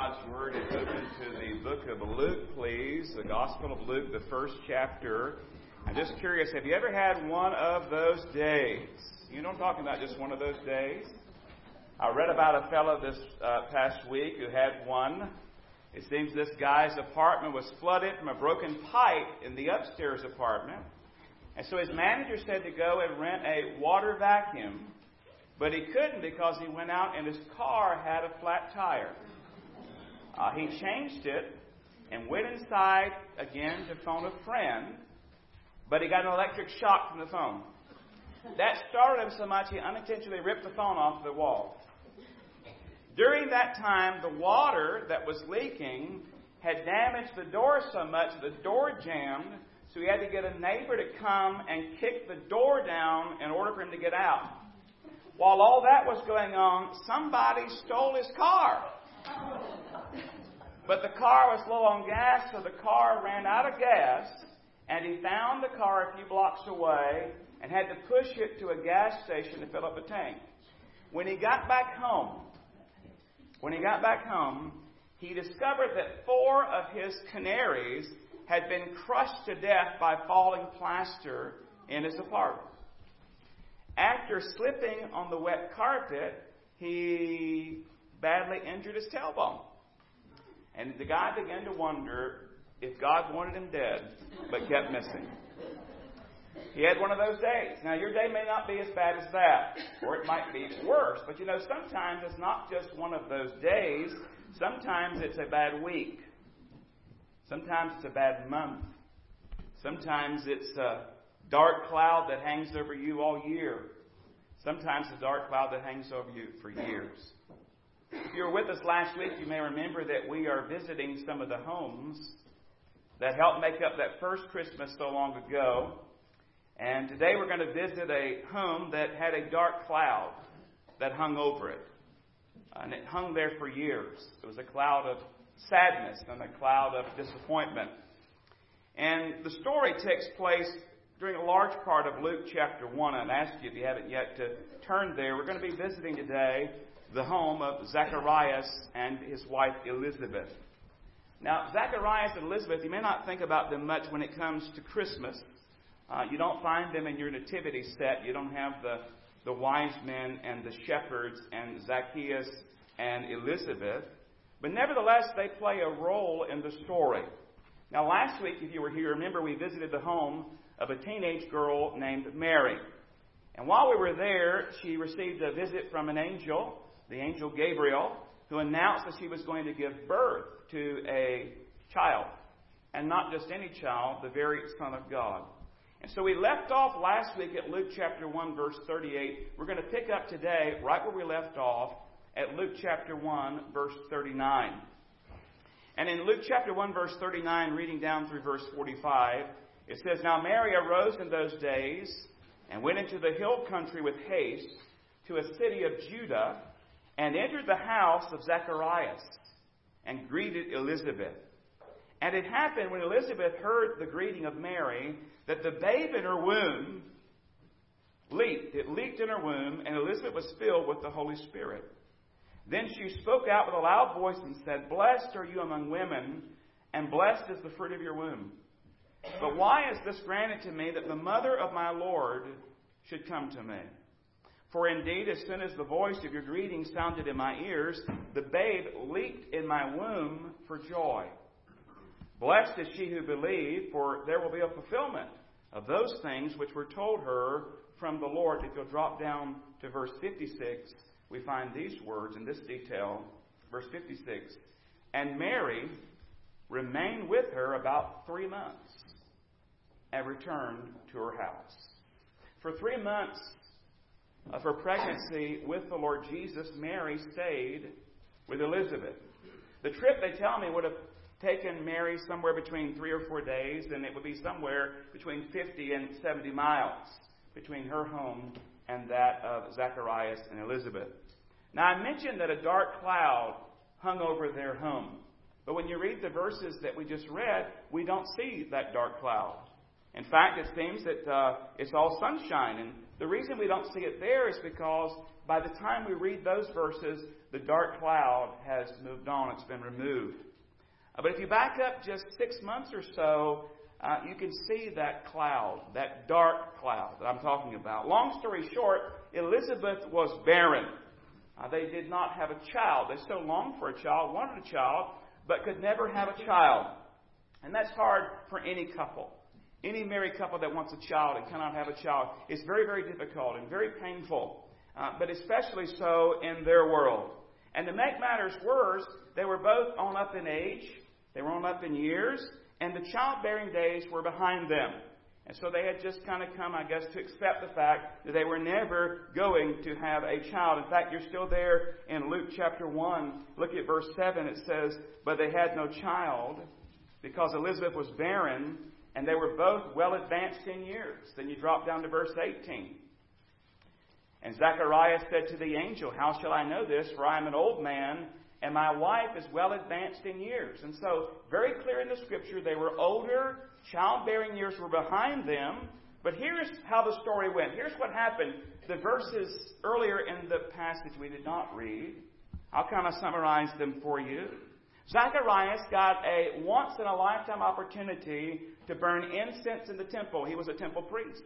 God's Word is open to the book of Luke, please. The Gospel of Luke, the first chapter. I'm just curious, have you ever had one of those days? You know I'm talking about, just one of those days? I read about a fellow this uh, past week who had one. It seems this guy's apartment was flooded from a broken pipe in the upstairs apartment. And so his manager said to go and rent a water vacuum but he couldn't because he went out and his car had a flat tire. Uh, he changed it and went inside again to phone a friend, but he got an electric shock from the phone. That startled him so much he unintentionally ripped the phone off the wall. During that time, the water that was leaking had damaged the door so much the door jammed, so he had to get a neighbor to come and kick the door down in order for him to get out. While all that was going on, somebody stole his car. But the car was low on gas, so the car ran out of gas, and he found the car a few blocks away and had to push it to a gas station to fill up a tank. When he got back home, when he got back home, he discovered that four of his canaries had been crushed to death by falling plaster in his apartment. After slipping on the wet carpet, he badly injured his tailbone. And the guy began to wonder if God wanted him dead, but kept missing. He had one of those days. Now, your day may not be as bad as that, or it might be worse. But you know, sometimes it's not just one of those days. Sometimes it's a bad week. Sometimes it's a bad month. Sometimes it's a dark cloud that hangs over you all year. Sometimes a dark cloud that hangs over you for years. If you were with us last week, you may remember that we are visiting some of the homes that helped make up that first Christmas so long ago. And today we're going to visit a home that had a dark cloud that hung over it. And it hung there for years. It was a cloud of sadness and a cloud of disappointment. And the story takes place during a large part of Luke chapter 1. And I ask you, if you haven't yet, to turn there. We're going to be visiting today the home of Zacharias and his wife Elizabeth. Now, Zacharias and Elizabeth, you may not think about them much when it comes to Christmas. Uh, you don't find them in your nativity set. You don't have the, the wise men and the shepherds and Zacchaeus and Elizabeth. But nevertheless, they play a role in the story. Now, last week, if you were here, remember we visited the home of a teenage girl named Mary. And while we were there, she received a visit from an angel, the angel Gabriel, who announced that she was going to give birth to a child. And not just any child, the very Son of God. And so we left off last week at Luke chapter 1, verse 38. We're going to pick up today right where we left off at Luke chapter 1, verse 39. And in Luke chapter 1, verse 39, reading down through verse 45, it says, Now Mary arose in those days and went into the hill country with haste to a city of Judah and entered the house of Zacharias and greeted Elizabeth. And it happened when Elizabeth heard the greeting of Mary that the babe in her womb leaped. It leaped in her womb, and Elizabeth was filled with the Holy Spirit. Then she spoke out with a loud voice and said, Blessed are you among women, and blessed is the fruit of your womb. But why is this granted to me that the mother of my Lord should come to me? For indeed, as soon as the voice of your greeting sounded in my ears, the babe leaped in my womb for joy. Blessed is she who believed, for there will be a fulfillment of those things which were told her from the Lord. If you'll drop down to verse 56, we find these words in this detail. Verse 56 And Mary remained with her about three months and returned to her house. For three months of her pregnancy with the Lord Jesus, Mary stayed with Elizabeth. The trip, they tell me, would have taken Mary somewhere between three or four days, and it would be somewhere between 50 and 70 miles between her home and that of Zacharias and Elizabeth. Now, I mentioned that a dark cloud hung over their home. But when you read the verses that we just read, we don't see that dark cloud. In fact, it seems that uh, it's all sunshine and The reason we don't see it there is because by the time we read those verses, the dark cloud has moved on, it's been removed. Uh, but if you back up just six months or so, uh, you can see that cloud, that dark cloud that I'm talking about. Long story short, Elizabeth was barren. Uh, they did not have a child. They so longed for a child, wanted a child, but could never have a child. And that's hard for any couple. Any married couple that wants a child and cannot have a child, it's very, very difficult and very painful, uh, but especially so in their world. And to make matters worse, they were both on up in age, they were on up in years, and the childbearing days were behind them. And so they had just kind of come, I guess, to accept the fact that they were never going to have a child. In fact, you're still there in Luke chapter 1. Look at verse 7. It says, But they had no child because Elizabeth was barren, and they were both well advanced in years. Then you drop down to verse 18. And Zacharias said to the angel, How shall I know this? For I am an old man, and my wife is well advanced in years. And so, very clear in the scripture, they were older, childbearing years were behind them. But here's how the story went. Here's what happened. The verses earlier in the passage we did not read. I'll kind of summarize them for you. Zacharias got a once in a lifetime opportunity to burn incense in the temple. He was a temple priest.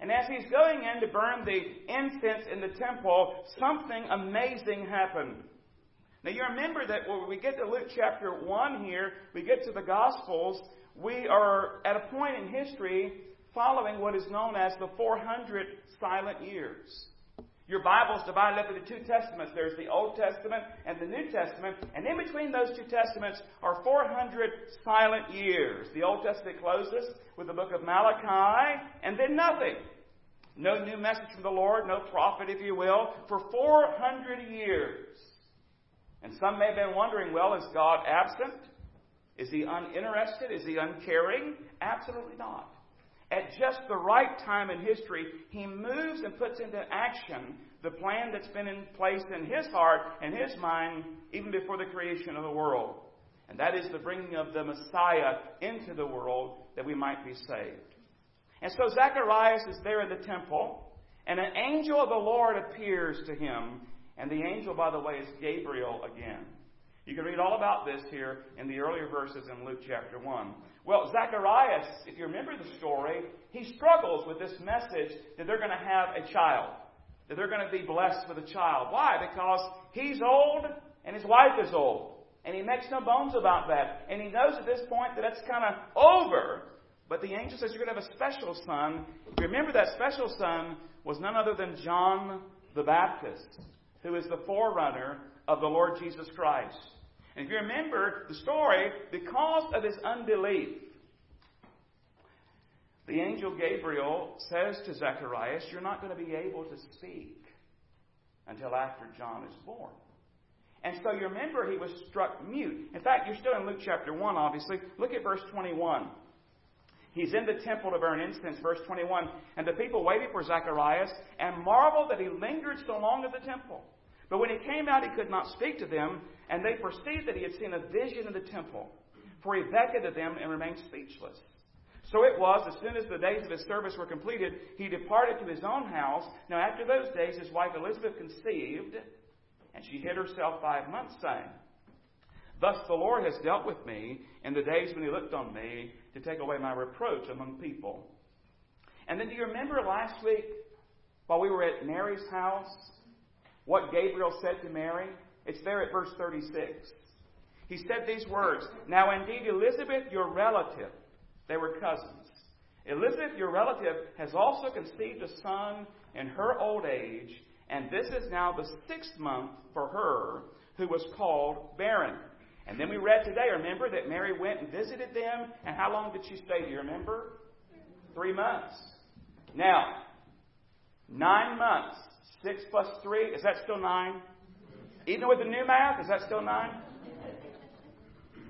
And as he's going in to burn the incense in the temple, something amazing happened. Now you remember that when we get to Luke chapter 1 here, we get to the Gospels, we are at a point in history following what is known as the 400 silent years. Your Bible's divided up into two testaments. There's the Old Testament and the New Testament, and in between those two testaments are 400 silent years. The Old Testament closes with the book of Malachi, and then nothing. No new message from the Lord, no prophet, if you will, for 400 years. And some may have been wondering, well, is God absent? Is he uninterested? Is he uncaring? Absolutely not. At just the right time in history, he moves and puts into action the plan that's been in place in his heart and his mind even before the creation of the world. And that is the bringing of the Messiah into the world that we might be saved. And so Zacharias is there in the temple, and an angel of the Lord appears to him. And the angel, by the way, is Gabriel again. You can read all about this here in the earlier verses in Luke chapter 1. Well, Zacharias, if you remember the story, he struggles with this message that they're going to have a child, that they're going to be blessed with a child. Why? Because he's old and his wife is old. And he makes no bones about that. And he knows at this point that it's kind of over. But the angel says you're going to have a special son. Remember that special son was none other than John the Baptist, who is the forerunner of the Lord Jesus Christ. And if you remember the story, because of his unbelief, the angel Gabriel says to Zacharias, You're not going to be able to speak until after John is born. And so you remember he was struck mute. In fact, you're still in Luke chapter 1, obviously. Look at verse 21. He's in the temple to burn incense, verse 21. And the people waited for Zacharias and marveled that he lingered so long at the temple. But when he came out, he could not speak to them, and they perceived that he had seen a vision in the temple. For he beckoned to them and remained speechless. So it was, as soon as the days of his service were completed, he departed to his own house. Now, after those days, his wife Elizabeth conceived, and she hid herself five months, saying, Thus the Lord has dealt with me in the days when he looked on me to take away my reproach among people. And then do you remember last week while we were at Mary's house, what Gabriel said to Mary? It's there at verse 36. He said these words Now, indeed, Elizabeth, your relative, they were cousins. Elizabeth, your relative, has also conceived a son in her old age, and this is now the sixth month for her who was called barren. And then we read today, remember, that Mary went and visited them. And how long did she stay? Do you remember? Three months. Now, nine months Six plus three, is that still nine? Even with the new math, is that still nine?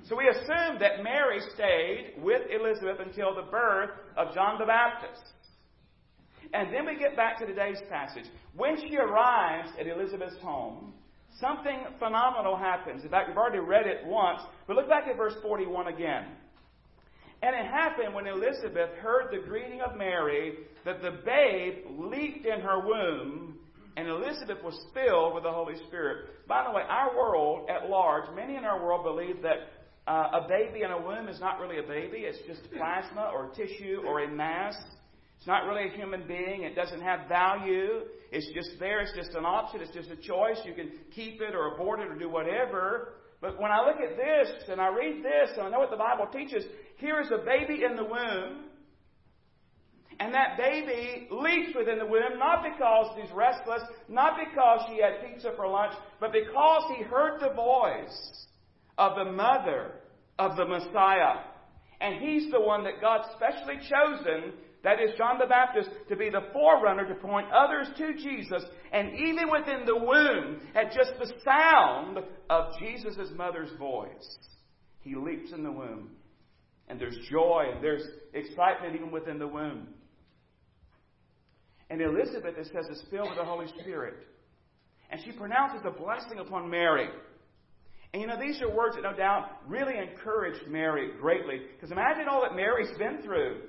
So we assume that Mary stayed with Elizabeth until the birth of John the Baptist. And then we get back to today's passage. When she arrives at Elizabeth's home, something phenomenal happens. In fact, we've already read it once, but look back at verse 41 again. And it happened when Elizabeth heard the greeting of Mary that the babe leaped in her womb and Elizabeth was filled with the Holy Spirit. By the way, our world at large, many in our world believe that uh, a baby in a womb is not really a baby, it's just plasma or tissue or a mass. It's not really a human being. It doesn't have value. It's just there. It's just an option. It's just a choice. You can keep it or abort it or do whatever. But when I look at this and I read this and I know what the Bible teaches, here is a baby in the womb. And that baby leaps within the womb, not because he's restless, not because she had pizza for lunch, but because he heard the voice of the mother of the Messiah. And he's the one that God specially chosen that is John the Baptist, to be the forerunner to point others to Jesus. And even within the womb, at just the sound of Jesus' mother's voice, he leaps in the womb. And there's joy and there's excitement even within the womb. And Elizabeth, it says, is filled with the Holy Spirit. And she pronounces a blessing upon Mary. And you know, these are words that no doubt really encouraged Mary greatly. Because imagine all that Mary's been through.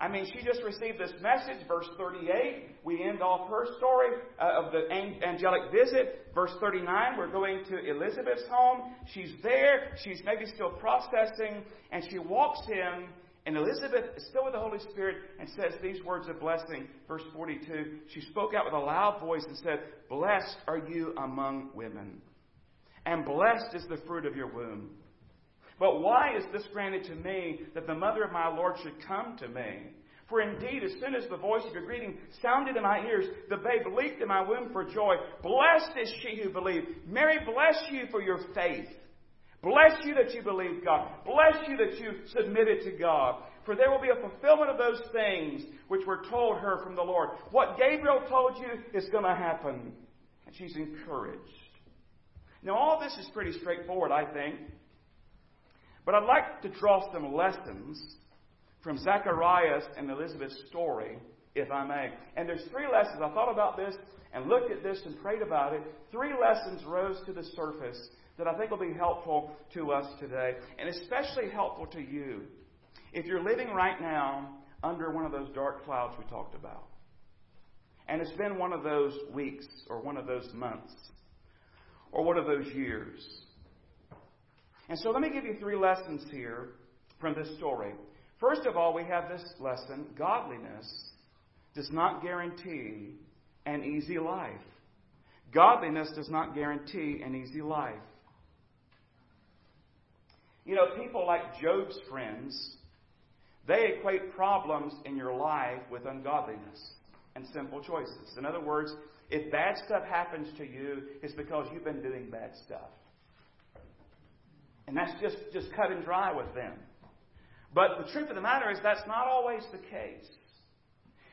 I mean, she just received this message, verse 38. We end off her story uh, of the angelic visit. Verse 39, we're going to Elizabeth's home. She's there. She's maybe still processing. And she walks in, and Elizabeth is still with the Holy Spirit and says these words of blessing. Verse 42, she spoke out with a loud voice and said, Blessed are you among women, and blessed is the fruit of your womb. But why is this granted to me that the mother of my Lord should come to me? For indeed, as soon as the voice of your greeting sounded in my ears, the babe leaped in my womb for joy. Blessed is she who believed. Mary, bless you for your faith. Bless you that you believe God. Bless you that you submitted to God. For there will be a fulfillment of those things which were told her from the Lord. What Gabriel told you is going to happen. And she's encouraged. Now, all this is pretty straightforward, I think. But I'd like to draw some lessons from Zacharias and Elizabeth's story, if I may. And there's three lessons. I thought about this and looked at this and prayed about it. Three lessons rose to the surface that I think will be helpful to us today, and especially helpful to you if you're living right now under one of those dark clouds we talked about. And it's been one of those weeks, or one of those months, or one of those years. And so let me give you three lessons here from this story. First of all, we have this lesson godliness does not guarantee an easy life. Godliness does not guarantee an easy life. You know, people like Job's friends, they equate problems in your life with ungodliness and simple choices. In other words, if bad stuff happens to you, it's because you've been doing bad stuff. And that's just, just cut and dry with them. But the truth of the matter is that's not always the case.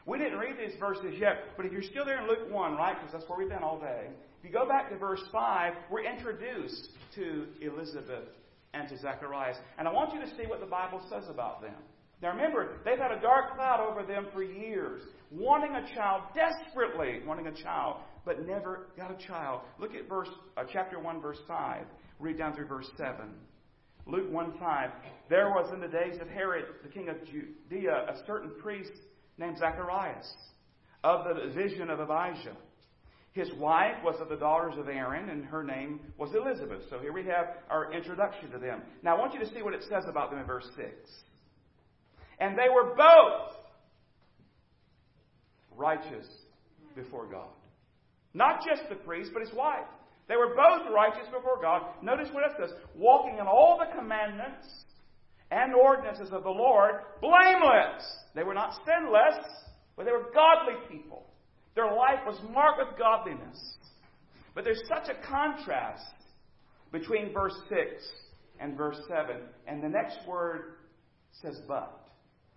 We didn't read these verses yet, but if you're still there in Luke 1, right, because that's where we've been all day, if you go back to verse 5, we're introduced to Elizabeth and to Zacharias. And I want you to see what the Bible says about them. Now remember, they've had a dark cloud over them for years, wanting a child, desperately wanting a child, but never got a child. Look at verse uh, chapter 1, verse 5. Read down through verse 7. Luke 1 5. There was in the days of Herod, the king of Judea, a certain priest named Zacharias of the division of Abijah. His wife was of the daughters of Aaron, and her name was Elizabeth. So here we have our introduction to them. Now I want you to see what it says about them in verse 6. And they were both righteous before God. Not just the priest, but his wife. They were both righteous before God. Notice what it says walking in all the commandments and ordinances of the Lord, blameless. They were not sinless, but they were godly people. Their life was marked with godliness. But there's such a contrast between verse 6 and verse 7. And the next word says, but.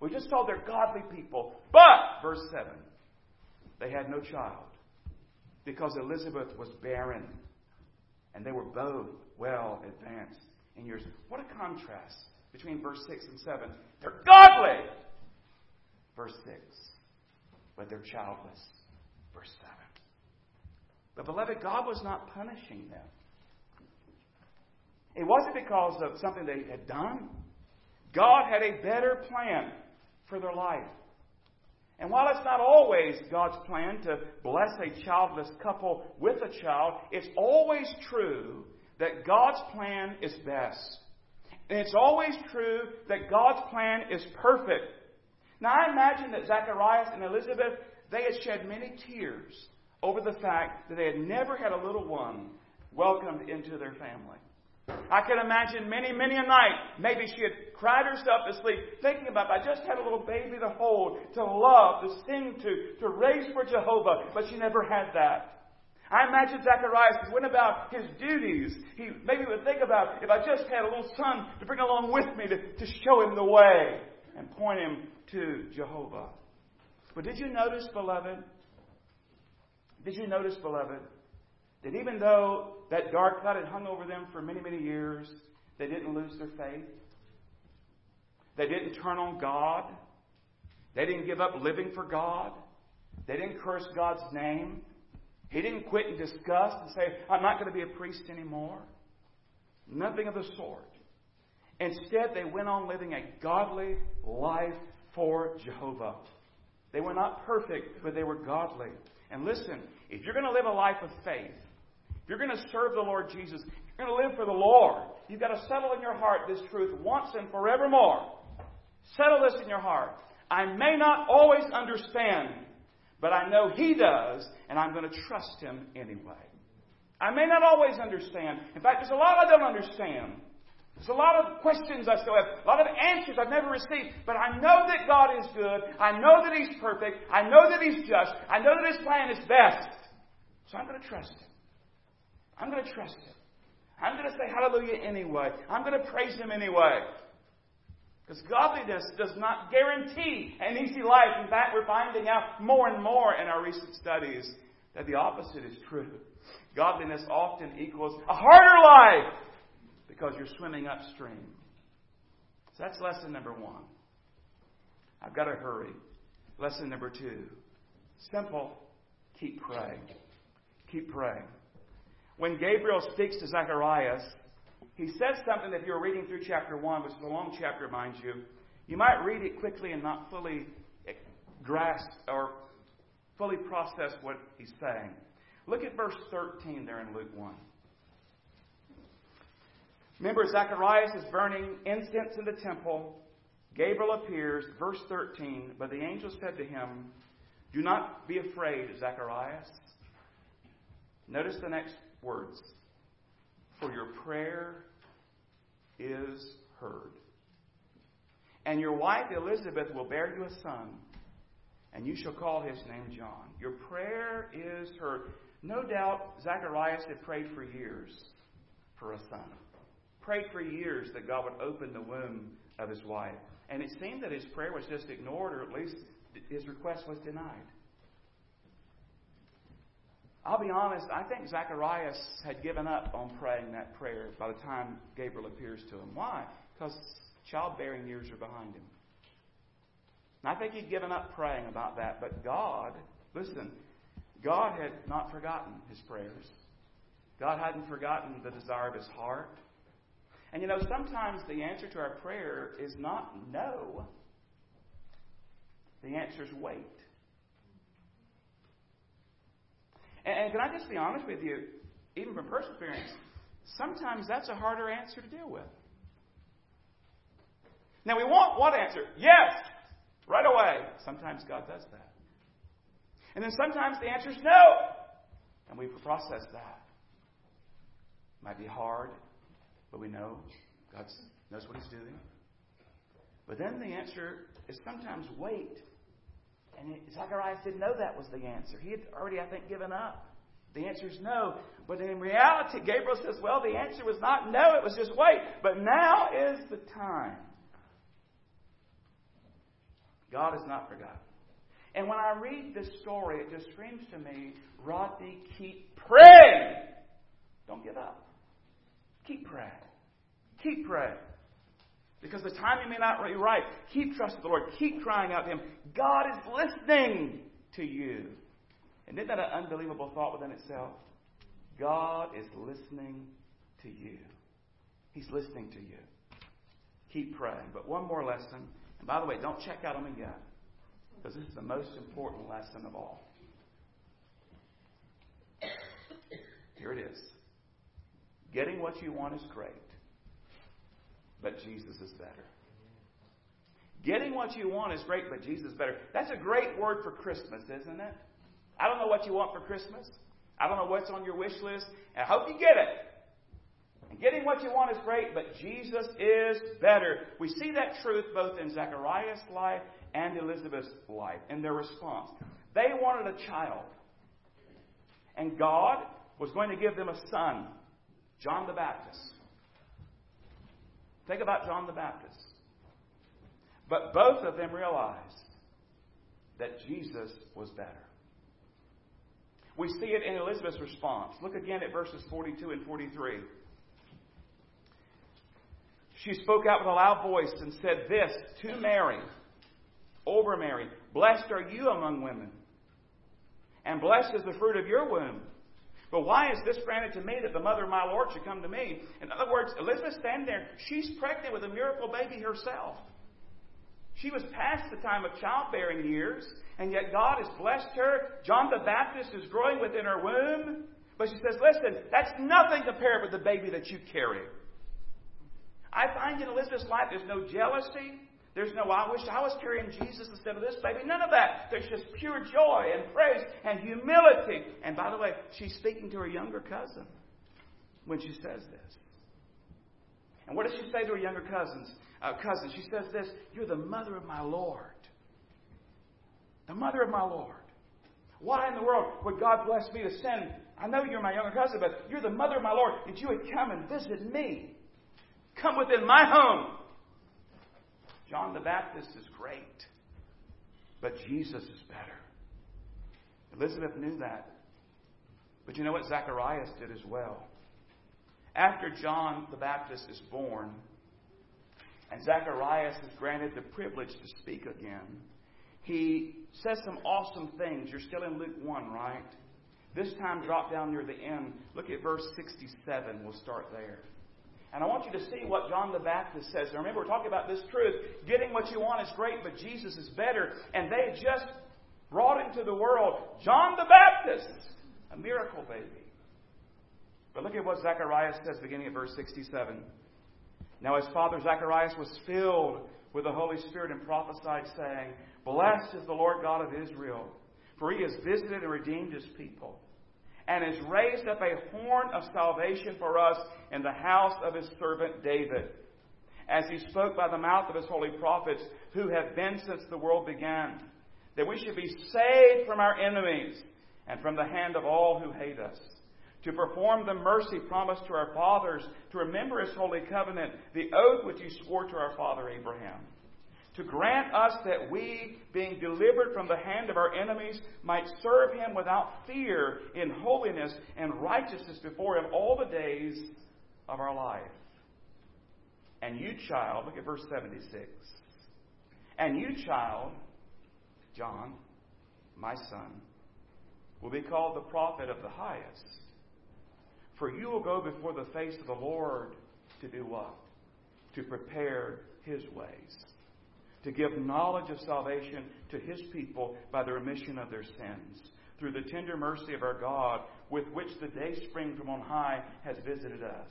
We just told they're godly people. But, verse 7, they had no child because Elizabeth was barren and they were both well advanced in years. What a contrast between verse 6 and 7. They're godly! Verse 6. But they're childless. Verse 7. But, beloved, God was not punishing them. It wasn't because of something they had done. God had a better plan for their life. And while it's not always God's plan to bless a childless couple with a child, it's always true that God's plan is best. And it's always true that God's plan is perfect. Now, I imagine that Zacharias and Elizabeth, they had shed many tears over the fact that they had never had a little one welcomed into their family. I can imagine many, many a night, maybe she had cried herself to sleep, thinking about, I just had a little baby to hold, to love, to sing to, to raise for Jehovah, but she never had that. I imagine Zacharias went about his duties. He maybe would think about if I just had a little son to bring along with me to, to show him the way and point him to Jehovah. But did you notice, beloved? Did you notice, beloved, that even though that dark cloud had hung over them for many, many years, they didn't lose their faith? They didn't turn on God. They didn't give up living for God. They didn't curse God's name. He didn't quit in disgust and say, I'm not going to be a priest anymore. Nothing of the sort. Instead, they went on living a godly life for Jehovah. They were not perfect, but they were godly. And listen, if you're going to live a life of faith, if you're going to serve the Lord Jesus, if you're going to live for the Lord, you've got to settle in your heart this truth once and forevermore. Settle this in your heart. I may not always understand, but I know He does, and I'm going to trust Him anyway. I may not always understand. In fact, there's a lot I don't understand. There's a lot of questions I still have, a lot of answers I've never received, but I know that God is good. I know that He's perfect. I know that He's just. I know that His plan is best. So I'm going to trust Him. I'm going to trust Him. I'm going to say hallelujah anyway. I'm going to praise Him anyway. Because godliness does not guarantee an easy life. In fact, we're finding out more and more in our recent studies that the opposite is true. Godliness often equals a harder life because you're swimming upstream. So that's lesson number one. I've got to hurry. Lesson number two simple keep praying. Keep praying. When Gabriel speaks to Zacharias, he says something that you're reading through chapter 1, which is a long chapter, mind you, you might read it quickly and not fully grasp or fully process what he's saying. Look at verse 13 there in Luke 1. Remember, Zacharias is burning incense in the temple. Gabriel appears, verse 13, but the angel said to him, Do not be afraid, Zacharias. Notice the next words. For your prayer is heard. And your wife Elizabeth will bear you a son, and you shall call his name John. Your prayer is heard. No doubt Zacharias had prayed for years for a son. Prayed for years that God would open the womb of his wife. And it seemed that his prayer was just ignored, or at least his request was denied. I'll be honest, I think Zacharias had given up on praying that prayer by the time Gabriel appears to him. Why? Because childbearing years are behind him. And I think he'd given up praying about that. But God, listen, God had not forgotten his prayers. God hadn't forgotten the desire of his heart. And you know, sometimes the answer to our prayer is not no, the answer is wait. And, can I just be honest with you, even from personal experience, sometimes that's a harder answer to deal with. Now, we want what answer? Yes, right away. Sometimes God does that. And then sometimes the answer is no. And we process that. Might be hard, but we know God knows what He's doing. But then the answer is sometimes wait. And Zacharias didn't know that was the answer. He had already, I think, given up. The answer is no. But in reality, Gabriel says, well, the answer was not no, it was just wait. But now is the time. God has not forgotten. And when I read this story, it just screams to me, Rodney, keep praying. Don't give up. Keep praying. Keep praying. Because the timing may not be right. Keep trusting the Lord. Keep crying out to Him. God is listening to you. And isn't that an unbelievable thought within itself? God is listening to you. He's listening to you. keep praying. But one more lesson. And by the way, don't check out on me yet, because this is the most important lesson of all. Here it is. Getting what you want is great, but Jesus is better. Getting what you want is great, but Jesus is better. That's a great word for Christmas, isn't it? I don't know what you want for Christmas. I don't know what's on your wish list. And I hope you get it. And getting what you want is great, but Jesus is better. We see that truth both in Zechariah's life and Elizabeth's life in their response. They wanted a child. And God was going to give them a son, John the Baptist. Think about John the Baptist. But both of them realized that Jesus was better. We see it in Elizabeth's response. Look again at verses 42 and 43. She spoke out with a loud voice and said this to Mary, over Mary Blessed are you among women, and blessed is the fruit of your womb. But why is this granted to me that the mother of my Lord should come to me? In other words, Elizabeth standing there, she's pregnant with a miracle baby herself. She was past the time of childbearing years, and yet God has blessed her. John the Baptist is growing within her womb. But she says, Listen, that's nothing compared with the baby that you carry. I find in Elizabeth's life there's no jealousy. There's no, I wish I was carrying Jesus instead of this baby. None of that. There's just pure joy and praise and humility. And by the way, she's speaking to her younger cousin when she says this. And what does she say to her younger cousins? uh, cousin. She says this You're the mother of my Lord. The mother of my Lord. Why in the world would God bless me to send? I know you're my younger cousin, but you're the mother of my Lord, that you would come and visit me. Come within my home. John the Baptist is great, but Jesus is better. Elizabeth knew that. But you know what Zacharias did as well? After John the Baptist is born, and Zacharias is granted the privilege to speak again. He says some awesome things. You're still in Luke 1, right? This time, drop down near the end. Look at verse 67. We'll start there. And I want you to see what John the Baptist says. Now remember, we're talking about this truth. Getting what you want is great, but Jesus is better. And they just brought into the world John the Baptist, a miracle baby. But look at what Zacharias says beginning at verse 67. Now his father Zacharias was filled with the Holy Spirit and prophesied, saying, Blessed is the Lord God of Israel, for he has visited and redeemed his people, and has raised up a horn of salvation for us in the house of his servant David, as he spoke by the mouth of his holy prophets, who have been since the world began, that we should be saved from our enemies and from the hand of all who hate us to perform the mercy promised to our fathers, to remember his holy covenant, the oath which he swore to our father Abraham, to grant us that we, being delivered from the hand of our enemies, might serve him without fear in holiness and righteousness before him all the days of our life. And you, child, look at verse 76. And you, child, John, my son, will be called the prophet of the highest. For you will go before the face of the Lord to do what? To prepare his ways. To give knowledge of salvation to his people by the remission of their sins. Through the tender mercy of our God, with which the day spring from on high has visited us.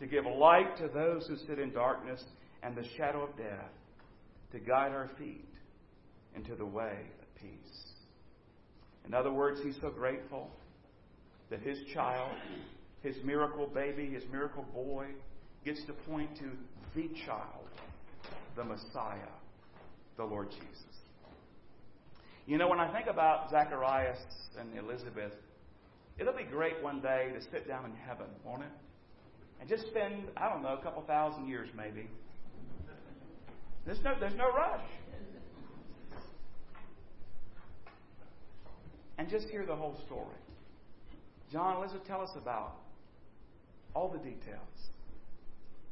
To give light to those who sit in darkness and the shadow of death. To guide our feet into the way of peace. In other words, he's so grateful that his child his miracle baby, his miracle boy, gets to point to the child, the Messiah, the Lord Jesus. You know, when I think about Zacharias and Elizabeth, it'll be great one day to sit down in heaven, won't it? And just spend, I don't know, a couple thousand years maybe. There's no, there's no rush. And just hear the whole story. John, Elizabeth, tell us about all the details.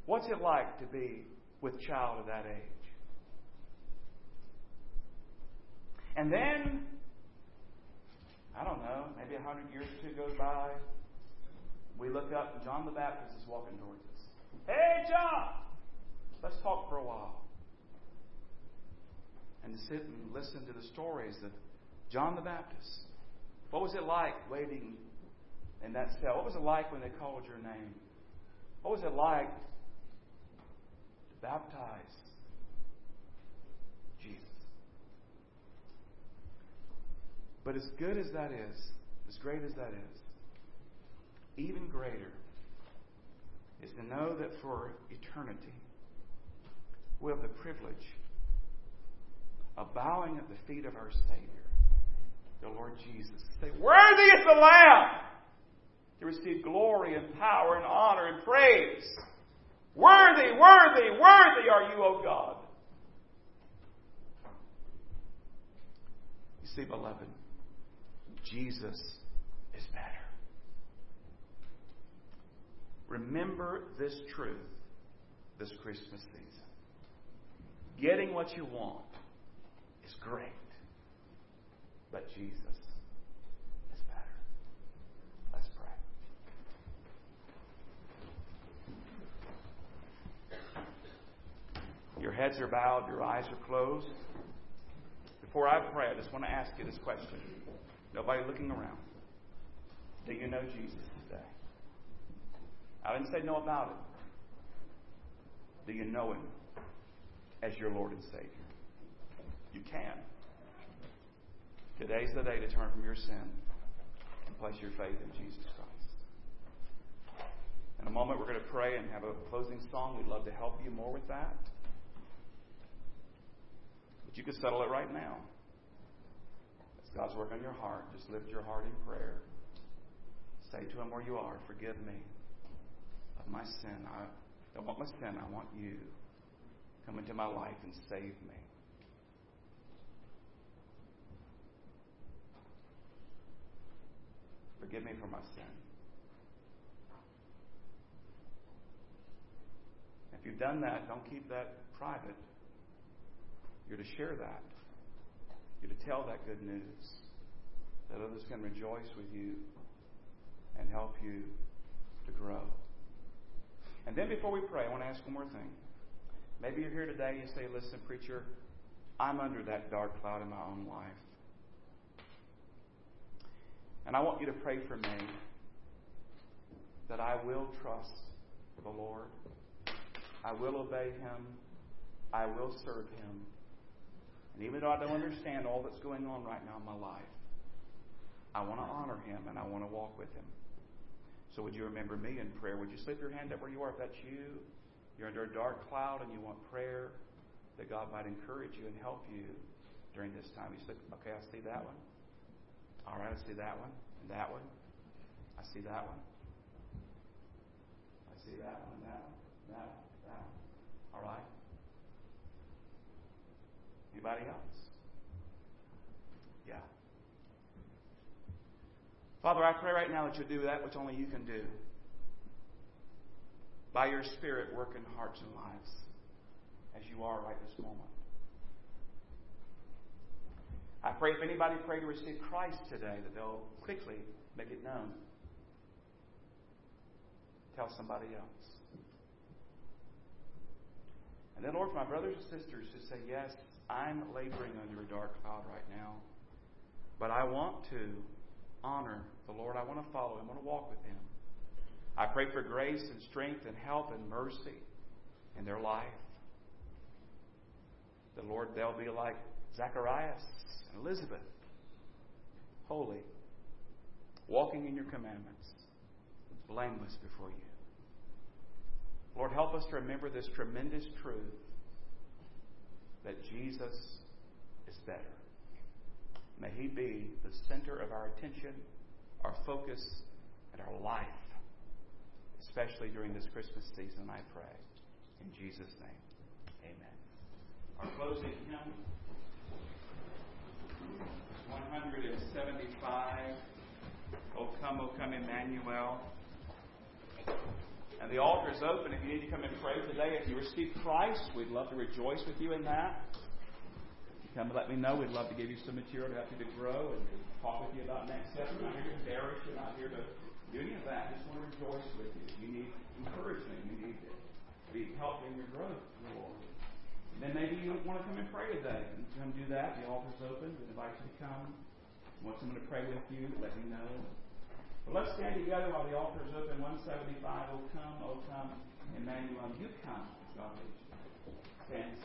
What's it like to be with child of that age? And then, I don't know, maybe a hundred years or two goes by. We look up and John the Baptist is walking towards us. Hey, John! let's talk for a while. And sit and listen to the stories of John the Baptist. What was it like waiting in that cell? What was it like when they called your name? What was it like to baptize Jesus? But as good as that is, as great as that is, even greater is to know that for eternity, we have the privilege of bowing at the feet of our Savior, the Lord Jesus. Say, Worthy is the Lamb to receive glory and power and honor and praise. Worthy, worthy, worthy are you, O God. You see, beloved, Jesus is better. Remember this truth this Christmas season. Getting what you want is great, but Jesus is better. Let's pray. Your heads are bowed, your eyes are closed. Before I pray, I just want to ask you this question. Nobody looking around. Do you know Jesus today? I didn't say know about it. Do you know him as your Lord and Savior? You can. Today's the day to turn from your sin and place your faith in Jesus Christ. In a moment, we're going to pray and have a closing song. We'd love to help you more with that. But you can settle it right now. God's work on your heart, just lift your heart in prayer. Say to Him where you are, Forgive me of my sin. I don't want my sin. I want you. Come into my life and save me. Forgive me for my sin. If you've done that, don't keep that private. You're to share that. You're to tell that good news that others can rejoice with you and help you to grow. And then before we pray, I want to ask one more thing. Maybe you're here today and you say, listen, preacher, I'm under that dark cloud in my own life. And I want you to pray for me that I will trust the Lord. I will obey Him. I will serve Him. And even though I don't understand all that's going on right now in my life, I want to honor Him and I want to walk with Him. So would you remember me in prayer? Would you slip your hand up where you are if that's you? You're under a dark cloud and you want prayer that God might encourage you and help you during this time. You slip, okay, I see that one. All right, I see that one. And that one. I see that one. I see that one. That one. That one. That one. All right. Anybody else? Yeah. Father, I pray right now that you'll do that which only you can do. By your Spirit, work in hearts and lives as you are right this moment. I pray if anybody pray to receive Christ today, that they'll quickly make it known. Tell somebody else. And then, Lord, for my brothers and sisters to say, Yes, I'm laboring under a dark cloud right now, but I want to honor the Lord. I want to follow Him. I want to walk with Him. I pray for grace and strength and help and mercy in their life. The Lord, they'll be like Zacharias and Elizabeth, holy, walking in your commandments, blameless before you. Lord, help us to remember this tremendous truth that Jesus is better. May He be the center of our attention, our focus, and our life, especially during this Christmas season, I pray. In Jesus' name, amen. Our closing hymn. 175. O come, O come, Emmanuel. And the altar is open if you need to come and pray today. If you receive Christ, we'd love to rejoice with you in that. Come and let me know. We'd love to give you some material to help you to grow and to talk with you about next steps. We're not here to embarrass you, not here to do any of that. Just want to rejoice with you. You need encouragement. You need to be helped in your growth, Lord. And then maybe you want to come and pray today. You come do that. The altar's open. We invite you to come. Want someone to pray with you? Let me know. But let's stand together while the altar is open. One seventy-five. Oh come, oh come, Emmanuel, you come, God. Stand.